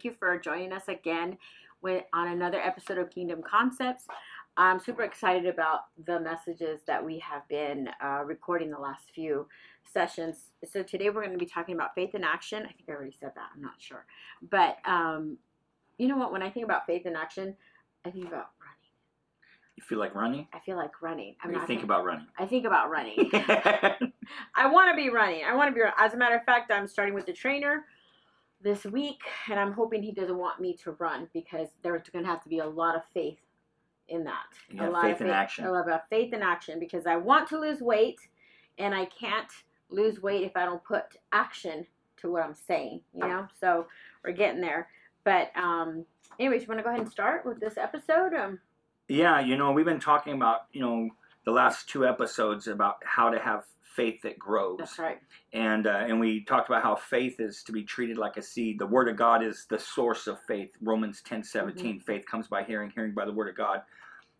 Thank you for joining us again with, on another episode of Kingdom Concepts. I'm super excited about the messages that we have been uh, recording the last few sessions. So today we're going to be talking about faith in action. I think I already said that. I'm not sure, but um, you know what? When I think about faith in action, I think about running. You feel like running? I feel like running. Or you think about running? I think about running. I want to be running. I want to be. As a matter of fact, I'm starting with the trainer this week, and I'm hoping he doesn't want me to run because there's going to have to be a lot of faith in that. You a lot faith of in action. A lot of faith in action because I want to lose weight, and I can't lose weight if I don't put action to what I'm saying. You know, so we're getting there. But um, anyways, you want to go ahead and start with this episode? Um, Yeah, you know, we've been talking about, you know, the last two episodes about how to have faith that grows. that's right. And uh, and we talked about how faith is to be treated like a seed. The word of God is the source of faith. Romans 10, 17. Mm-hmm. Faith comes by hearing, hearing by the word of God.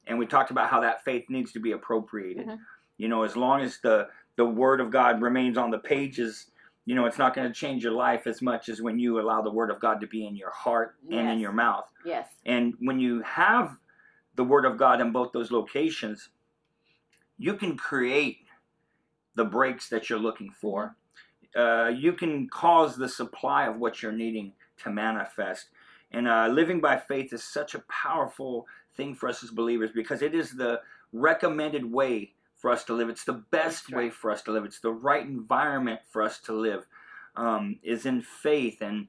And we talked about how that faith needs to be appropriated. Mhm. You know, as long as the the word of God remains on the pages, you know, it's not going to change your life as much as when you allow the word of God to be in your heart and in your mouth. Yes. And when you have the Word of God in both those locations, you can create the breaks that you're looking for. Uh, you can cause the supply of what you're needing to manifest. And uh, living by faith is such a powerful thing for us as believers because it is the recommended way for us to live. It's the best way for us to live. It's the right environment for us to live. Um, is in faith, and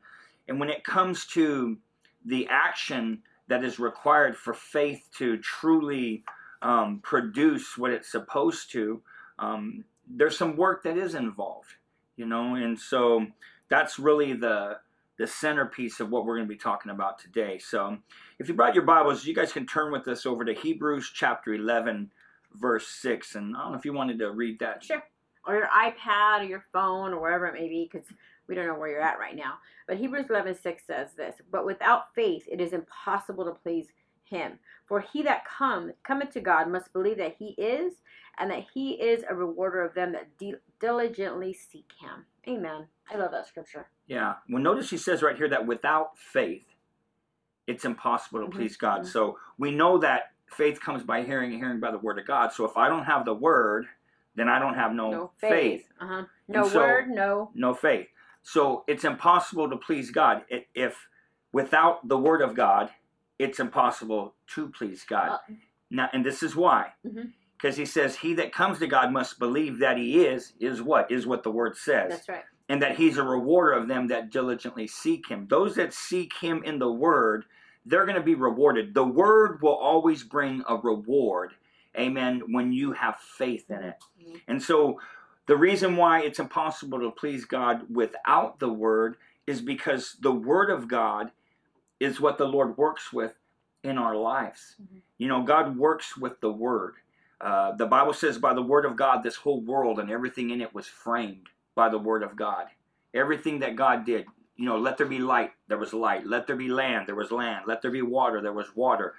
and when it comes to the action that is required for faith to truly um, produce what it's supposed to, um, there's some work that is involved, you know, and so that's really the the centerpiece of what we're going to be talking about today. So, if you brought your Bibles, you guys can turn with us over to Hebrews chapter 11, verse 6. And I don't know if you wanted to read that. Sure. Or your iPad or your phone or wherever it may be, because we don't know where you're at right now. But Hebrews 11 6 says this But without faith it is impossible to please him. For he that come, cometh to God must believe that he is, and that he is a rewarder of them that di- diligently seek him. Amen. I love that scripture. Yeah. Well, notice he says right here that without faith, it's impossible to Mhm, please God. mhm. So we know that faith comes by hearing and hearing by the word of God. So if I don't have the word, then I don't have no, No faith. faith. Uh-huh. No so- word, no. No faith. So it's impossible to please God. If without the word of God, it's impossible to please God. Uh, Now, and this is why. Because he says, He that comes to God must believe that he is, is what? Is what the word says that's right. and that he's a rewarder of them that diligently seek him. Those that seek him in the word, they're going to be rewarded. The word will always bring a reward, amen, when you have faith in it. Mhm. And so the reason why it's impossible to please God without the word is because the word of God is what the Lord works with in our lives. Mhm. You know, God works with the word. Uh, the Bible says, by the word of God, this whole world and everything in it was framed by the word of God. Everything that God did, you know, let there be light, there was light. Let there be land, there was land. Let there be water, there was water.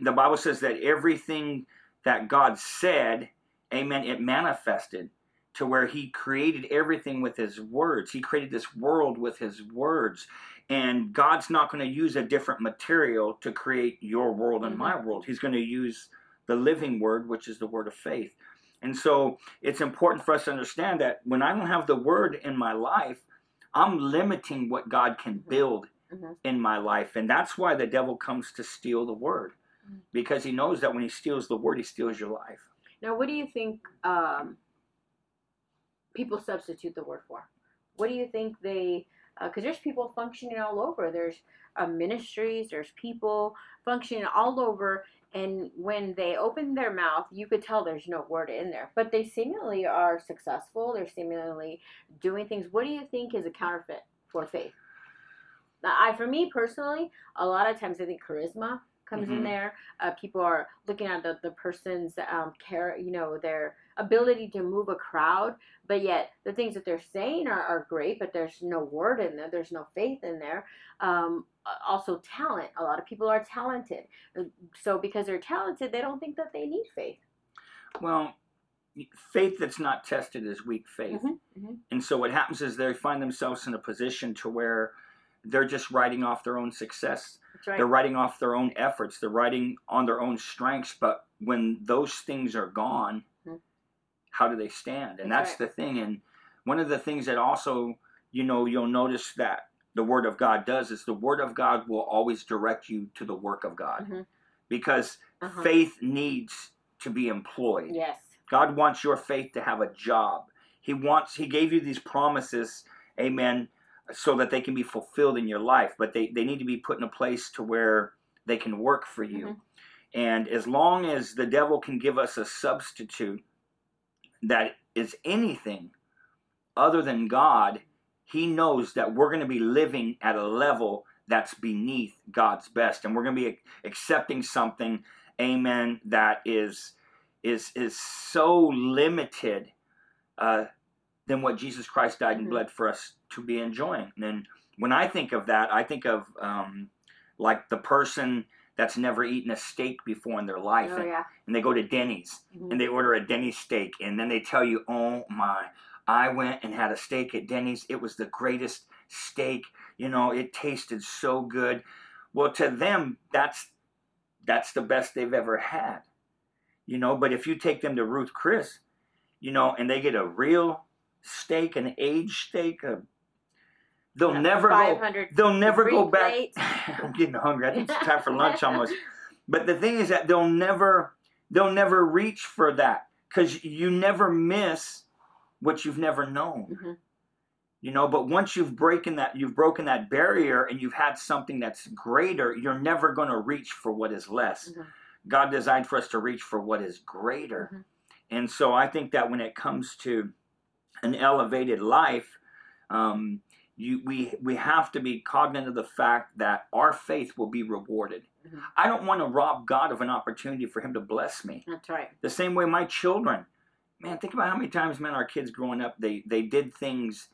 The Bible says that everything that God said, amen, it manifested to where He created everything with His words. He created this world with His words. And God's not going to use a different material to create your world and Mhm. my world. He's going to use the living word, which is the word of faith. And so it's important for us to understand that when I don't have the word in my life, I'm limiting what God can Mhm. build Mhm. in my life. And that's why the devil comes to steal the word. Mhm. Because he knows that when he steals the word, he steals your life. Now, what do you think um, people substitute the word for? What do you think they? Because there's people functioning all over. There's uh, ministries. There's people functioning all over, and when they open their mouth, you could tell there's no word in there. But they seemingly are successful. They're seemingly doing things. What do you think is a counterfeit for faith? Now, I, for me personally, a lot of times I think charisma comes in Mhm. there. Uh, people are looking at the, the person's um, care, you know, their ability to move a crowd, but yet the things that they're saying are, are great, but there's no word in there, there's no faith in there. Um, also, talent. A lot of people are talented. So, because they're talented, they don't think that they need faith. Well, faith that's not tested is weak faith. Mhm, mhm. And so what happens is they find themselves in a position to where they're just writing off their own success. Right. They're writing off their own efforts. They're writing on their own strengths. But when those things are gone, Mhm. how do they stand? And That's that's the thing. And one of the things that also, you know, you'll notice that the Word of God does is the Word of God will always direct you to the work of God Mhm. because Uh-huh. faith needs to be employed. Yes. God wants your faith to have a job. He wants he gave you these promises, amen, so that they can be fulfilled in your life, but they, they need to be put in a place to where they can work for you. Mhm. And as long as the devil can give us a substitute that is anything other than God, he knows that we're going to be living at a level that's beneath God's best and we're going to be accepting something amen that is is is so limited uh, than what Jesus Christ died and Mhm. bled for us to be enjoying. And when I think of that, I think of um, like the person that's never eaten a steak before in their life, Oh and, yeah. and they go to Denny's Mhm. and they order a Denny's steak, and then they tell you, "Oh my, I went and had a steak at Denny's. It was the greatest steak. You know, it tasted so good." Well, to them, that's that's the best they've ever had. You know, but if you take them to Ruth Chris, you know, and they get a real steak, an aged steak, a, they'll never go. They'll never go back. I'm getting hungry. I think it's time for lunch almost. But the thing is that they'll never they'll never reach for that because you never miss what you've never known. Mhm. You know, but once you've broken that you've broken that barrier and you've had something that's greater, you're never going to reach for what is less. Mhm. God designed for us to reach for what is greater. Mhm. And so I think that when it comes to an elevated life, um, you, we we have to be cognizant of the fact that our faith will be rewarded. Mhm. I don't want to rob God of an opportunity for Him to bless me. That's right. The same way my children, man, think about how many times, man, our kids growing up, they they did things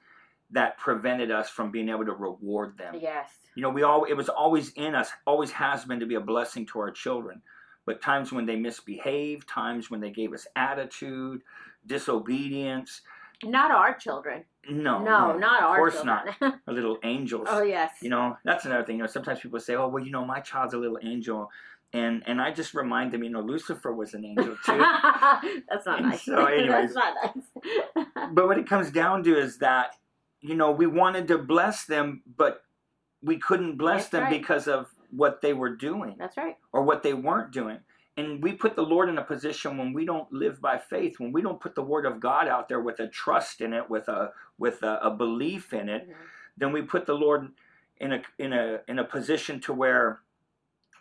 that prevented us from being able to reward them. Yes. You know, we all it was always in us, always has been to be a blessing to our children. But times when they misbehaved, times when they gave us attitude, disobedience, Not our children. No, No, not our of course children. not. Our little angels. oh yes. You know, that's another thing. You know, sometimes people say, "Oh, well, you know, my child's a little angel," and and I just remind them, you know, Lucifer was an angel too. That's not And nice. so anyways. That's not nice. but what it comes down to is that you know we wanted to bless them, but we couldn't bless That's them right. because of what they were doing That's right. or what they weren't doing. And we put the Lord in a position when we don't live by faith, when we don't put the Word of God out there with a trust in it, with a with a, a belief in it, Mhm. then we put the Lord in a in a in a position to where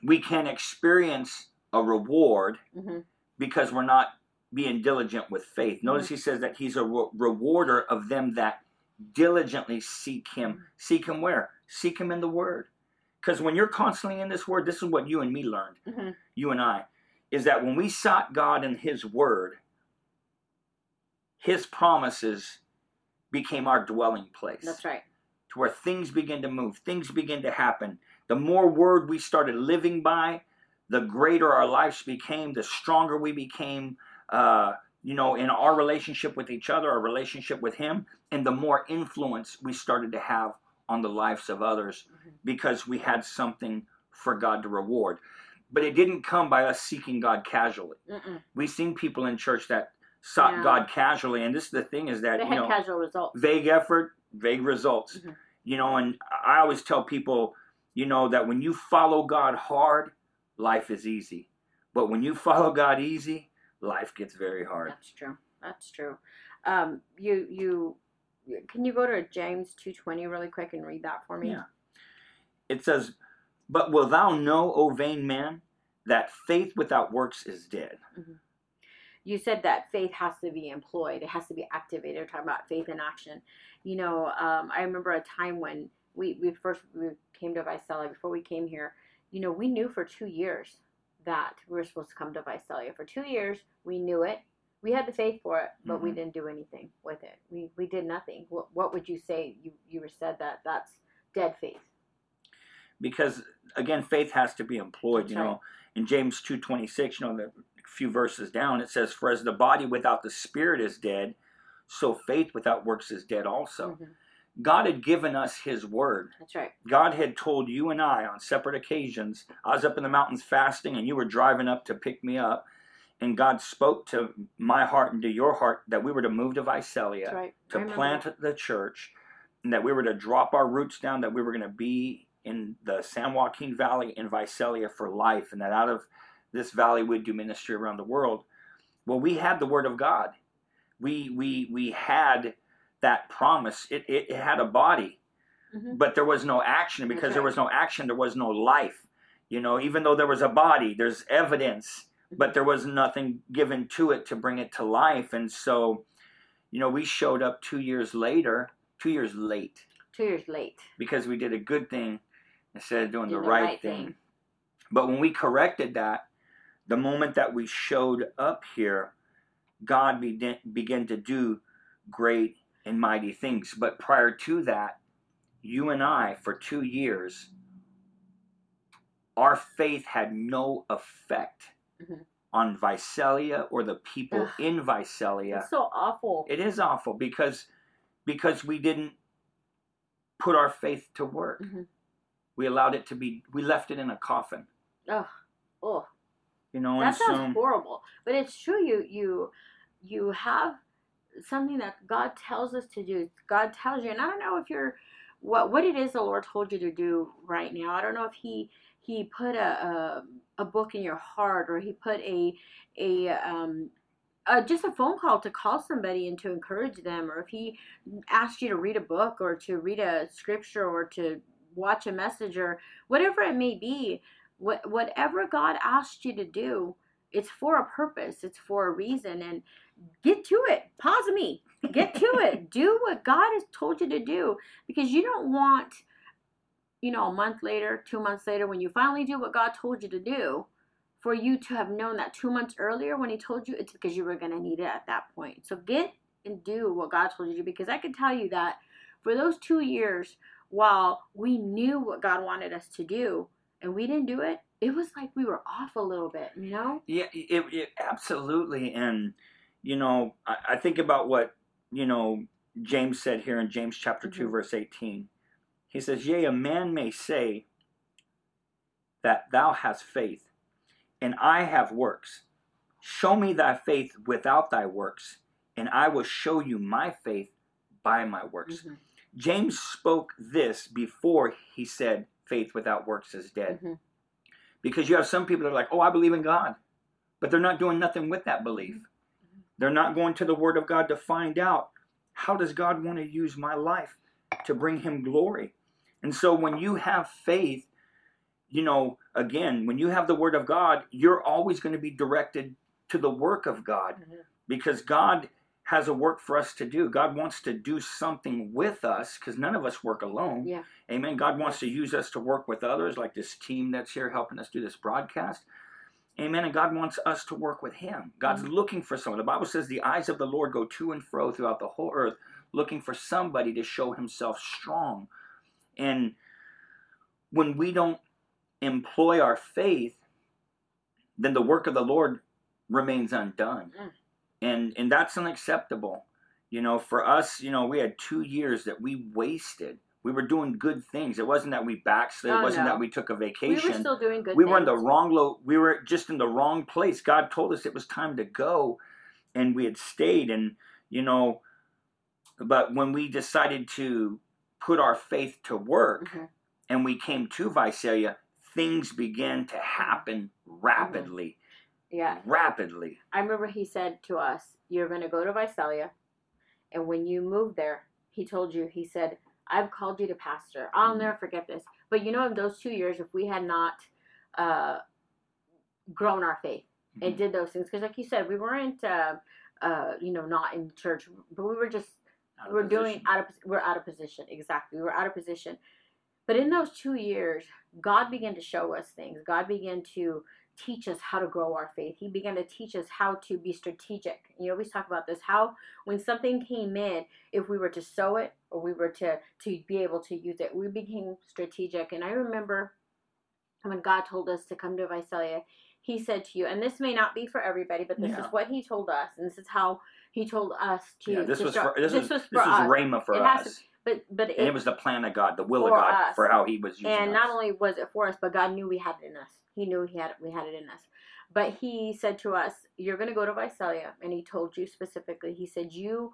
we can experience a reward Mhm. because we're not being diligent with faith. Notice he says that he's a re- rewarder of them that diligently seek him. Seek him where? Seek him in the word. Because when you're constantly in this word, this is what you and me learned, Mhm. you and I, is that when we sought God in his word, his promises became our dwelling place That's right. to where things begin to move, things begin to happen. The more word we started living by, the greater our lives became, the stronger we became, uh, you know, in our relationship with each other, our relationship with Him, and the more influence we started to have on the lives of others Mhm. because we had something for God to reward. But it didn't come by us seeking God casually. Mm-mm. We've seen people in church that sought Yeah. God casually, and this is the thing is that They you know casual results. vague effort, vague results. Mhm. You know, and I always tell people, you know, that when you follow God hard, life is easy. But when you follow God easy, life gets very hard. That's true. That's true. Um, you you can you go to James two twenty really quick and read that for me? Yeah. It says, But wilt thou know, O vain man, that faith without works is dead? You said that faith has to be employed. It has to be activated. We're talking about faith in action. You know, um, I remember a time when we, we first we came to Visalia. Before we came here, you know, we knew for two years that we were supposed to come to Visalia. For two years, we knew it. We had the faith for it, but we Mhm. didn't do anything with it. We we did nothing. What, what would you say? You you were said that that's dead faith. Because again, faith has to be employed. That's you know, in James two twenty six, you know, the few verses down, it says, For as the body without the spirit is dead, so faith without works is dead also. Mhm. God had given us His word. That's right. God had told you and I on separate occasions. I was up in the mountains fasting, and you were driving up to pick me up. And God spoke to my heart and to your heart that we were to move to Visalia, right. To plant the church, and that we were to drop our roots down, that we were going to be in the San Joaquin Valley in Visalia for life, and that out of this valley we'd do ministry around the world. Well, we had the Word of God. We we we had that promise. It it, it had a body, Mhm. but there was no action. Because there was no action, there was no life. You know, even though there was a body, there's evidence, but there was nothing given to it to bring it to life. And so, you know, we showed up two years later, two years late, Two years late. because we did a good thing instead of doing the, right, right thing. thing. But when we corrected that, the moment that we showed up here, God began, began to do great and mighty things. But prior to that, you and I, for two years, our faith had no effect Mhm. on Visalia or the people Ugh. in Visalia. It's so awful. It is awful because because we didn't put our faith to work. Mhm. We allowed it to be. We left it in a coffin. Ugh. Oh. You know, that sounds so horrible but it's true you you you have something that god tells us to do god tells you and i don't know if you're what what it is the lord told you to do right now i don't know if he he put a a, a book in your heart or he put a a um uh, just a phone call to call somebody and to encourage them or if he asked you to read a book or to read a scripture or to watch a message or whatever it may be what whatever God asked you to do, it's for a purpose, it's for a reason, and get to it. Pause me. Get to it. Do what God has told you to do because you don't want, you know, a month later, two months later, when you finally do what God told you to do, for you to have known that two months earlier when He told you, it's because you were going to need it at that point. So get and do what God told you to do because I can tell you that for those two years, while we knew what God wanted us to do, and we didn't do it, it was like we were off a little bit, you know? yeah, it, it absolutely. And you know, I, I think about what you know James said here in James chapter 2 Mhm. verse eighteen. He says, "Yea, a man may say that thou hast faith, and I have works. Show me thy faith without thy works, and I will show you my faith by my works." Mhm. James spoke this before he said, "Faith without works is dead." Mhm. because you have some people that are like, "Oh, I believe in God," but they're not doing nothing with that belief. They're not going to the Word of God to find out how does God want to use my life to bring Him glory. And so, when you have faith, you know, again, when you have the Word of God, you're always going to be directed to the work of God Mhm. because God has a work for us to do. God wants to do something with us because none of us work alone. Yeah. Amen. God wants to use us to work with others, like this team that's here helping us do this broadcast. Amen. And God wants us to work with Him. God's Mhm. looking for someone. The Bible says the eyes of the Lord go to and fro throughout the whole earth, looking for somebody to show Himself strong. And when we don't employ our faith, then the work of the Lord remains undone. Mm. And and that's unacceptable. You know, for us, you know, we had two years that we wasted. We were doing good things. It wasn't that we backslid. Oh, it wasn't no. that we took a vacation. We were still doing good we were in the wrong lo- we were just in the wrong place. God told us it was time to go and we had stayed and you know but when we decided to put our faith to work Mhm. and we came to Visalia, things began to happen rapidly. Yeah. Rapidly. I remember he said to us, You're going to go to Visalia, and when you move there, he told you, He said, I've called you to pastor. I'll Mhm. never forget this. But you know, in those two years, if we had not uh, grown our faith and Mhm. did those things, because like you said, we weren't, uh, uh, you know, not in church, but we were just we're doing out of we're out of position exactly We were out of position but in those two years god began to show us things god began to teach us how to grow our faith he began to teach us how to be strategic you always talk about this how when something came in if we were to sow it or we were to to be able to use it we became strategic and i remember when god told us to come to visalia he said to you and this may not be for everybody but this Yeah. is what he told us and this is how He told us to. yeah, this to was start- for this, was was this for was us. Rhema for It has us, But but and it was the plan of God, the will of God us. for how He was using and us. not only was it for us, but God knew we had it in us. He knew he had we had it in us. But he said to us, "You're going to go to Visalia," and he told you specifically. He said, "You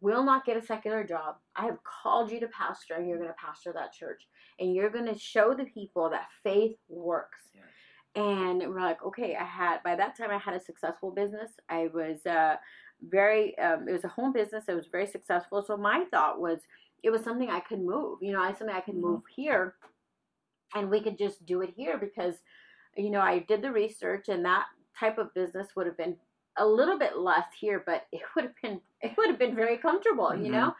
will not get a secular job. I have called you to pastor, and you're going to pastor that church, and you're going to show the people that faith works." Yes. And we're like, okay. I had by that time I had a successful business. I was uh, very. Um, it was a home business. It was very successful. So my thought was, it was something I could move. You know, I something I could Mhm. move here, and we could just do it here because, you know, I did the research, and that type of business would have been a little bit less here, but it would have been it would have been very comfortable. Mhm. You know,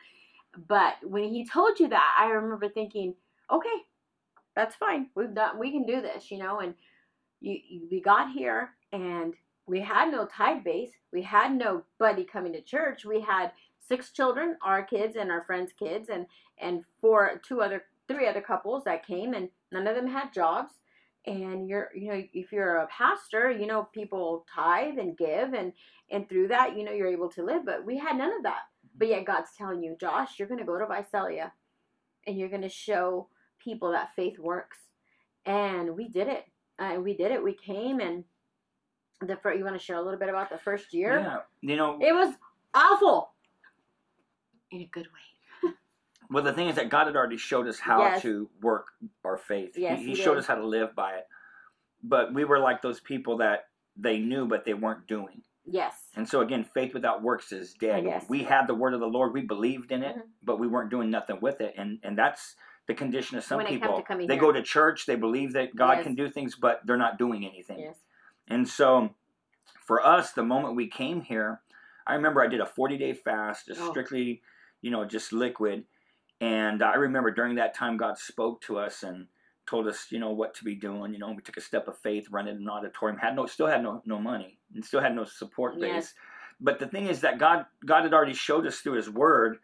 but when he told you that, I remember thinking, okay, that's fine. We've done. We can do this. You know, and you, you we got here and we had no tide base. We had nobody coming to church. We had six children, our kids and our friends' kids, and and four, two other, three other couples that came, and none of them had jobs. And you're, you know, if you're a pastor, you know, people tithe and give, and and through that, you know, you're able to live. But we had none of that. But yet God's telling you, Josh, you're going to go to Visalia, and you're going to show people that faith works. And we did it. Uh, we did it. We came and the first, you want to share a little bit about the first year? Yeah, you know, It was awful in a good way. Well, the thing is that God had already showed us how Yes. to work our faith. Yes, he, he he showed us how to live by it. But we were like those people that they knew, but they weren't doing. Yes. And so again, faith without works is dead. Yes. We had the word of the Lord, we believed in it, Mhm. but we weren't doing nothing with it. And and that's the condition of some When people. They here. go to church, they believe that God Yes. can do things, but they're not doing anything. Yes. And so for us, the moment we came here, I remember I did a 40 day fast, just Oh. strictly, you know, just liquid. And I remember during that time, God spoke to us and told us, you know, what to be doing. You know, we took a step of faith, rented an auditorium, had no, still had no, no money, and still had no support base. Yes. But the thing is that God, God had already showed us through His Word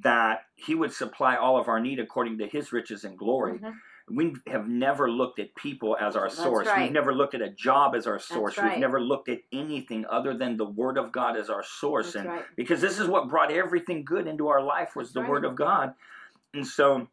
that He would supply all of our need according to His riches and glory Mhm. We have never looked at people as our source. right. We've never looked at a job as our source. right. We've never looked at anything other than the Word of God as our source. That's and right. because this is what brought everything good into our life was That's the. Word of God. And so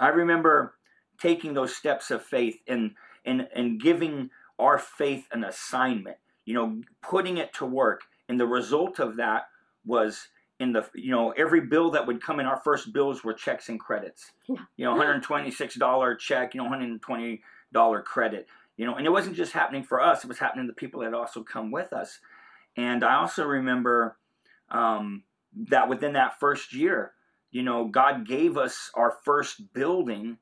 I remember taking those steps of faith and and and giving our faith an assignment. You know, putting it to work. And the result of that was in the you know every bill that would come in our first bills were checks and credits Yeah. you know $126 check you know $120 credit you know and it wasn't just happening for us it was happening to the people that also come with us and i also remember um, that within that first year you know god gave us our first building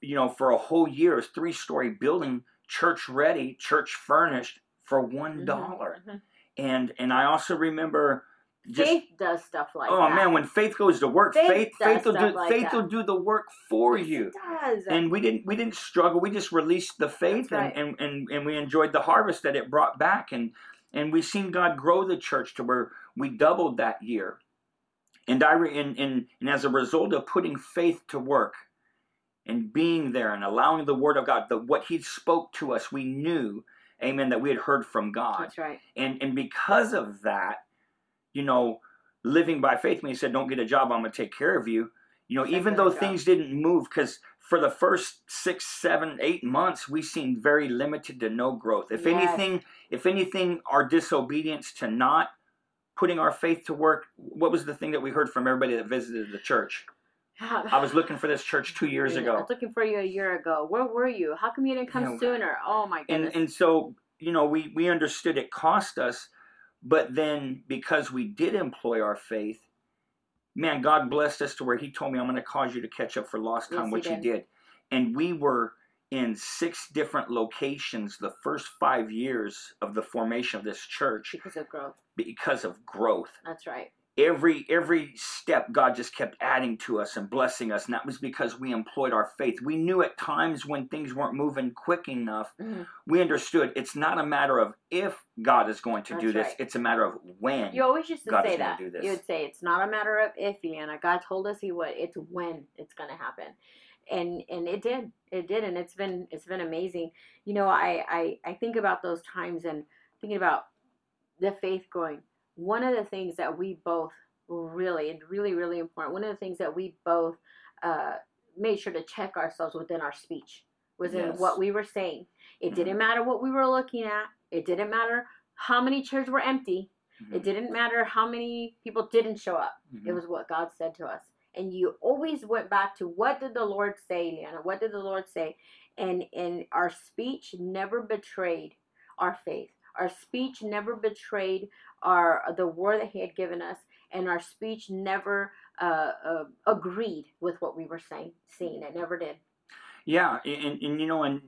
you know for a whole year it was three story building church ready church furnished for one dollar Mhm. and and i also remember just Faith does stuff like oh, that. oh that. man when faith goes to work Faith faith faith will do like faith that. will do the work for you does. and we didn't we didn't struggle we just released the faith right. and, and, and and we enjoyed the harvest that it brought back and and we've seen god grow the church to where we doubled that year and i re, and, and and as a result of putting faith to work and being there and allowing the word of god the what he spoke to us we knew amen that we had heard from god That's right. and and because of that you know living by faith when he said don't get a job i'm going to take care of you you know even though job. things didn't move because for the first six seven eight months we seemed very limited to no growth if Yes. anything if anything our disobedience to not putting our faith to work what was the thing that we heard from everybody that visited the church i was looking for this church two years ago. I was looking for you a year ago. Where were you? How come you didn't come Yeah. sooner? Oh my goodness. and and so you know we we understood it cost us but then because we did employ our faith man god blessed us to where he told me i'm going to cause you to catch up for lost time Yes, which he did. did and we were in six different locations the first five years of the formation of this church because of growth. because of growth That's right. Every every step god just kept adding to us and blessing us and that was because we employed our faith we knew at times when things weren't moving quick enough Mhm. we understood it's not a matter of if god is going to do That's this right. it's a matter of when You always used to God say that. You would say it's not a matter of if, Leanna. God told us He would. It's when it's going to happen, and and it did. It did, and it's been it's been amazing. You know, I I I think about those times and thinking about the faith growing. One of the things that we both really, and really, really important. One of the things that we both uh, made sure to check ourselves within our speech was in what we were saying. It Mhm. didn't matter what we were looking at. It didn't matter how many chairs were empty. Mhm. It didn't matter how many people didn't show up. It Mhm. was what God said to us. And you always went back to what did the Lord say, Liana? What did the Lord say? And and our speech never betrayed our faith. Our speech never betrayed our the word that He had given us, and our speech never uh, uh, agreed with what we were saying. Seeing it never did. Yeah, and, and you know, and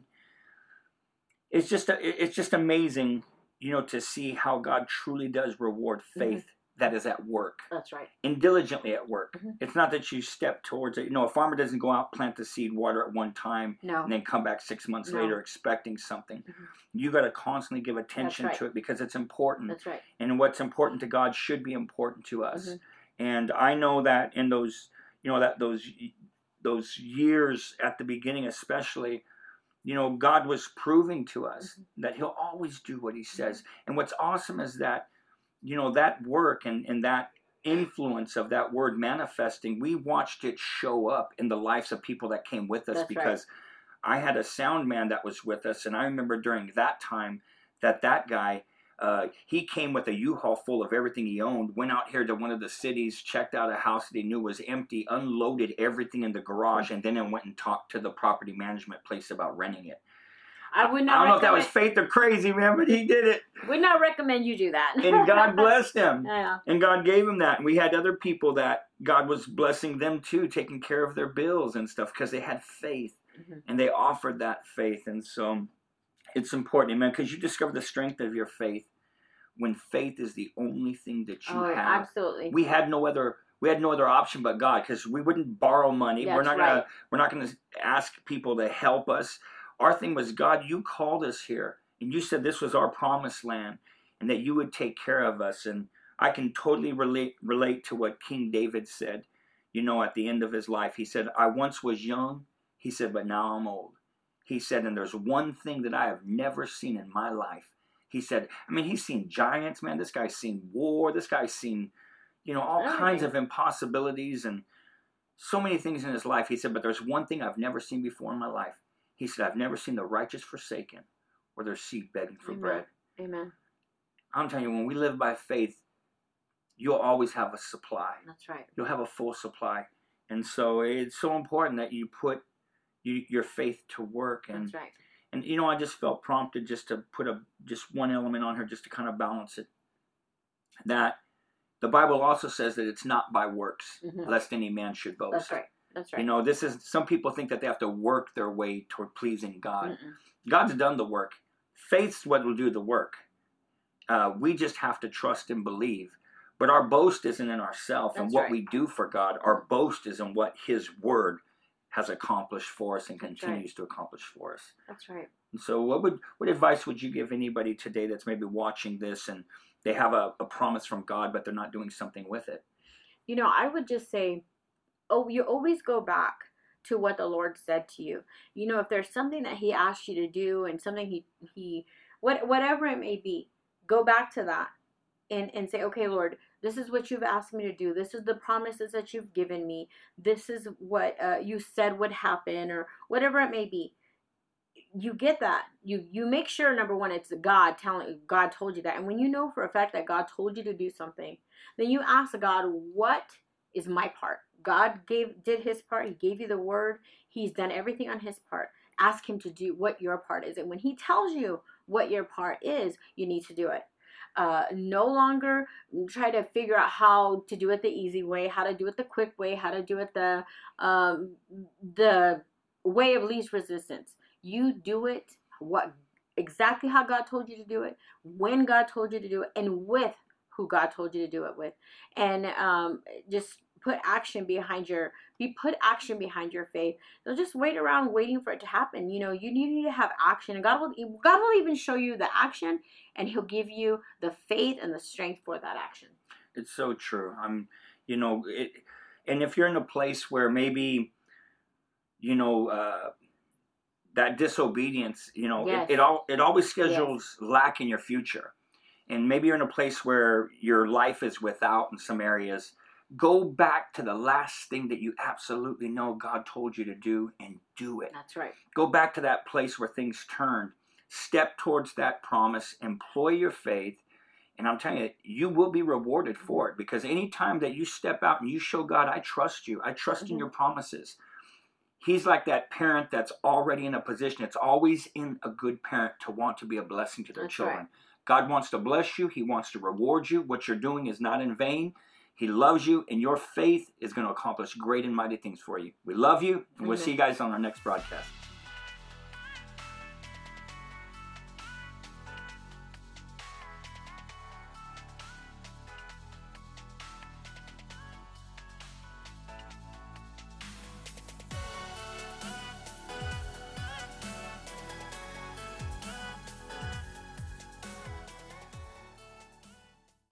it's just it's just amazing, you know, to see how God truly does reward faith that is at work That's right. and diligently at work. Mhm. It's not that you step towards it. You know, a farmer doesn't go out plant the seed, water at one time, No. and then come back six months No. later expecting something. Mhm. You got to constantly give attention right. to it because it's important, That's right. and what's important to God should be important to us. Mhm. And I know that in those, you know, that those those years at the beginning, especially, you know, God was proving to us that He'll always do what He says. And what's awesome is that, you know, that work and and that influence of that word manifesting, we watched it show up in the lives of people that came with us That's right. because I had a sound man that was with us, and I remember during that time that that guy uh, he came with a U-Haul full of everything he owned, went out here to one of the cities, checked out a house that he knew was empty, unloaded everything in the garage, and then went and talked to the property management place about renting it. I would I don't know if that was faith or crazy, man, but he did it, Would not recommend you do that. and God blessed him. yeah. And God gave him that. And we had other people that God was blessing them too, taking care of their bills and stuff because they had faith Mhm. and they offered that faith. And so it's important, amen, because you discover the strength of your faith when faith is the only thing that you Oh, have. absolutely. We had no other. We had no other option but God because we wouldn't borrow money. we're That's not gonna. right. We're not gonna ask people to help us. Our thing was God. You called us here, and you said this was our promised land, and that you would take care of us. And I can totally relate relate to what King David said. You know, at the end of his life, he said, "I once was young," he said, "but now I'm old." He said, "And there's one thing that I have never seen in my life." He said, "I mean, he's seen giants, man. This guy's seen war. This guy's seen, you know, all kinds of impossibilities and so many things in his life." He said, "But there's one thing I've never seen before in my life." He said, "I've never seen the righteous forsaken, or their seed begging for Amen. bread." Amen. I'm telling you, when we live by faith, you'll always have a supply. That's right. You'll have a full supply, and so it's so important that you put you, your faith to work. And That's right. and you know, I just felt prompted just to put a just one element on here, just to kind of balance it. That the Bible also says that it's not by works, Mhm. lest any man should boast. That's right. That's right. You know, this is some people think that they have to work their way toward pleasing God. Mm-mm. God's done the work. Faith's what will do the work. Uh, we just have to trust and believe. But our boast isn't in ourselves and what right. we do for God. Our boast is in what His Word has accomplished for us and That's right. continues to accomplish for us. That's right. And so, what would what advice would you give anybody today that's maybe watching this and they have a, a promise from God, but they're not doing something with it? You know, I would just say, oh, you always go back to what the Lord said to you. You know, if there's something that He asked you to do and something He He what whatever it may be, go back to that and and say, okay, Lord, this is what you've asked me to do. This is the promises that you've given me. This is what uh, you said would happen, or whatever it may be. You get that. You you make sure number one, it's God telling God told you that, and when you know for a fact that God told you to do something, then you ask God, what is my part? God gave did his part. He gave you the word. He's done everything on his part. Ask him to do what your part is, and when he tells you what your part is, you need to do it. Uh, no longer try to figure out how to do it the easy way, how to do it the quick way, how to do it the um, the way of least resistance. You do it what exactly how God told you to do it, when God told you to do it, and with who God told you to do it with, and um, just put action behind your be put action behind your faith. Don't just wait around waiting for it to happen. You know, you need to have action, and God will God will even show you the action, and He'll give you the faith and the strength for that action. It's so true. I'm, you know, it, and if you're in a place where maybe, you know, uh, that disobedience, you know, Yes. it, it all it always schedules lack in your future. and maybe you're in a place where your life is without in some areas, go back to the last thing that you absolutely know God told you to do and do it. That's right. Go back to that place where things turned. Step towards that promise, employ your faith, and I'm telling you, you will be rewarded for it because anytime that you step out and you show God, I trust you, I trust Mhm. in your promises. He's like that parent that's already in a position. It's always in a good parent to want to be a blessing to their That's children. right. God wants to bless you, He wants to reward you. What you're doing is not in vain. He loves you, and your faith is going to accomplish great and mighty things for you. We love you, and we'll Amen. see you guys on our next broadcast.